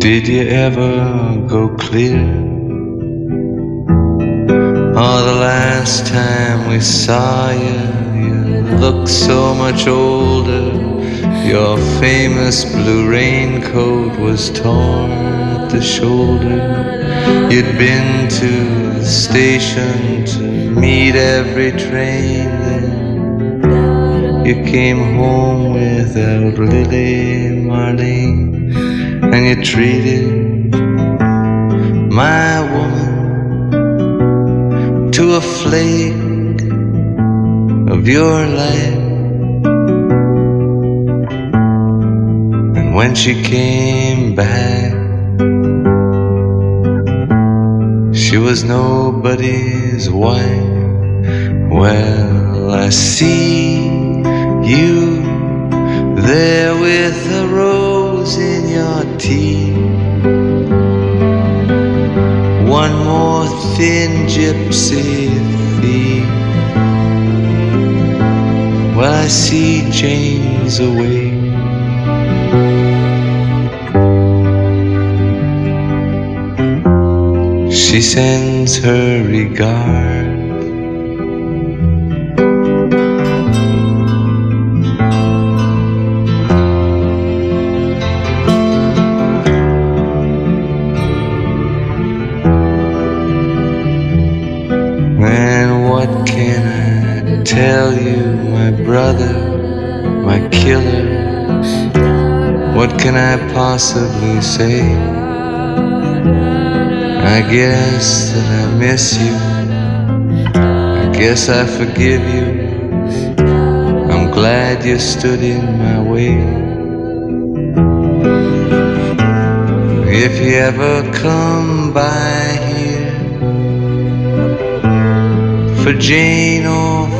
Speaker 16: Did you ever go clear? Oh, the last time we saw you, you looked so much older. Your famous blue raincoat was torn at the shoulder. You'd been to the station to meet every train. Then you came home without Lily Marlene and you treated my woman to a flake of your life. And when she came back, she was nobody's wife. Well, I see you there with a rose in your teeth. One more thin gypsy thief. Well, I see Jane's away. She sends her regard. Killer? What can I possibly say? I guess that I miss you. I guess I forgive you. I'm glad you stood in my way. If you ever come by here for Jane or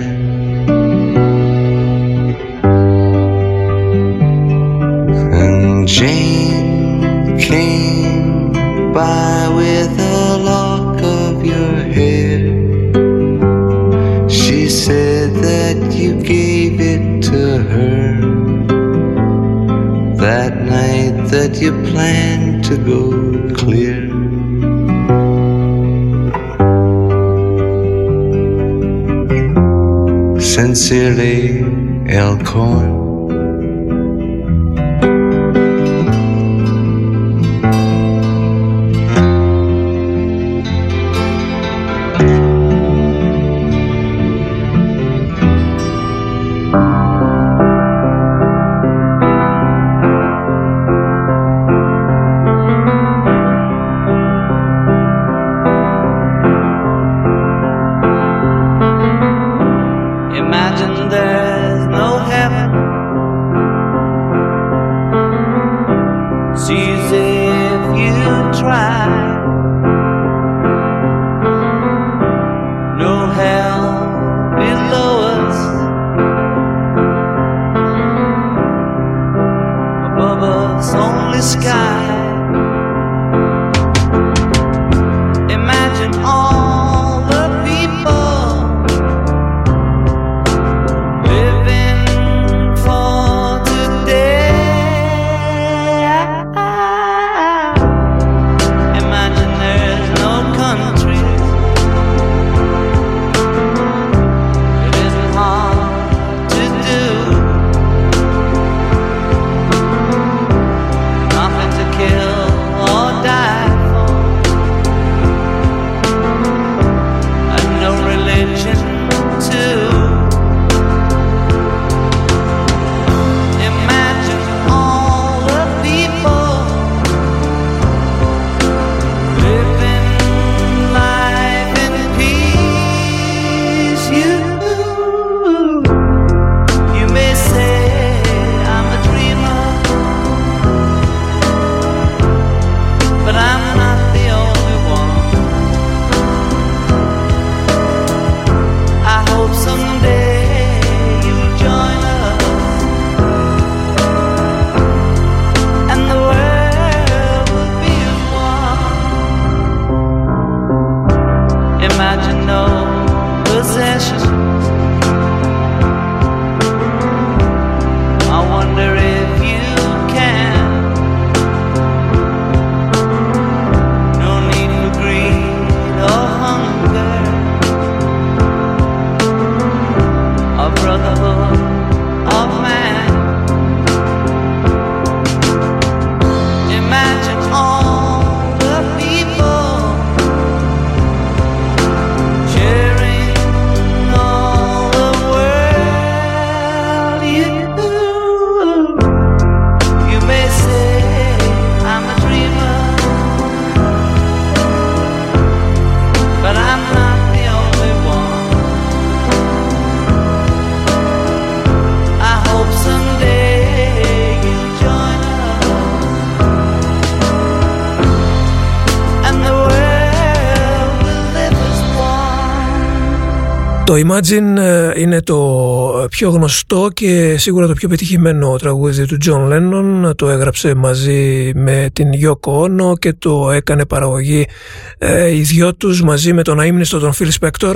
Speaker 5: Jane came by with a lock of your hair. She said that you gave it to her that night that you planned to go clear. Sincerely, Elkhorn.
Speaker 17: Imagine
Speaker 2: ε, είναι το πιο γνωστό και σίγουρα το πιο πετυχημένο τραγούδι του John Lennon. Το έγραψε μαζί με την Yoko Ono και το έκανε παραγωγή ε, οι δυο τους μαζί με τον αείμνηστο τον Phil Spector.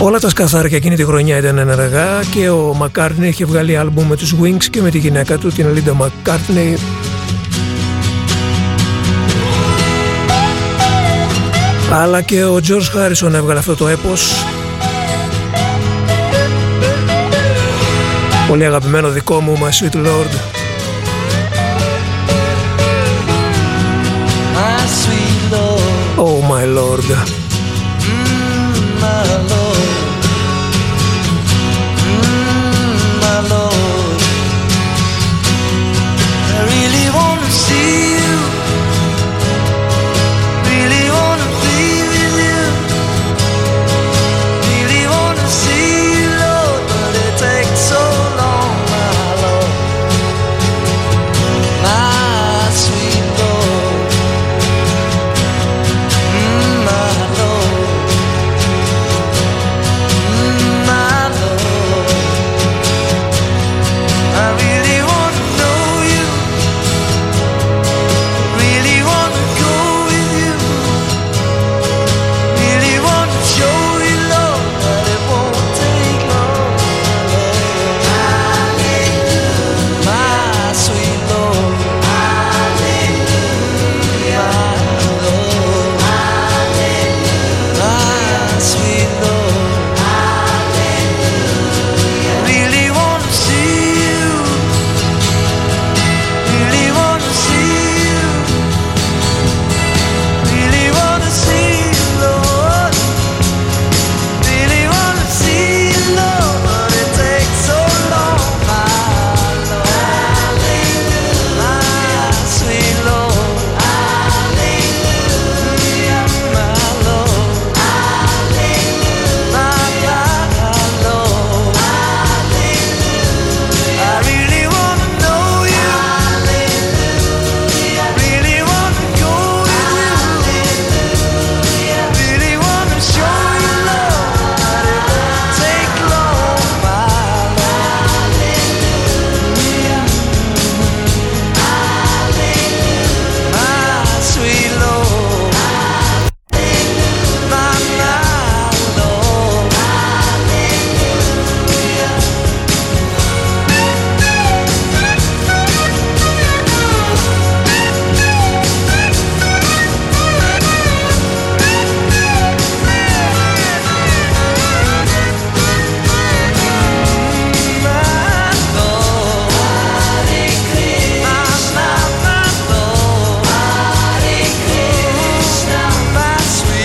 Speaker 2: Όλα τα σκαθάρια εκείνη τη χρονιά ήταν ενεργά και ο Μακάρτνι είχε βγάλει άλμπουμ με τους Wings και με τη γυναίκα του την Linda Μακάρτνι αλλά και ο George Harrison έβγαλε αυτό το έπος. Πολύ αγαπημένο δικό μου My Sweet Lord.
Speaker 17: My sweet Lord,
Speaker 2: Oh my Lord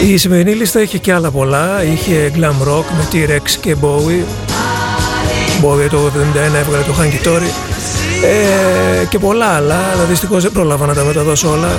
Speaker 2: Η σημερινή λίστα είχε και άλλα πολλά. Είχε glam rock με T-Rex και Bowie. Bowie το 1971 έβγαλε το Hanky Tory. Ε, και πολλά άλλα, αλλά δυστυχώς δεν πρόλαβα να τα μεταδώσω όλα.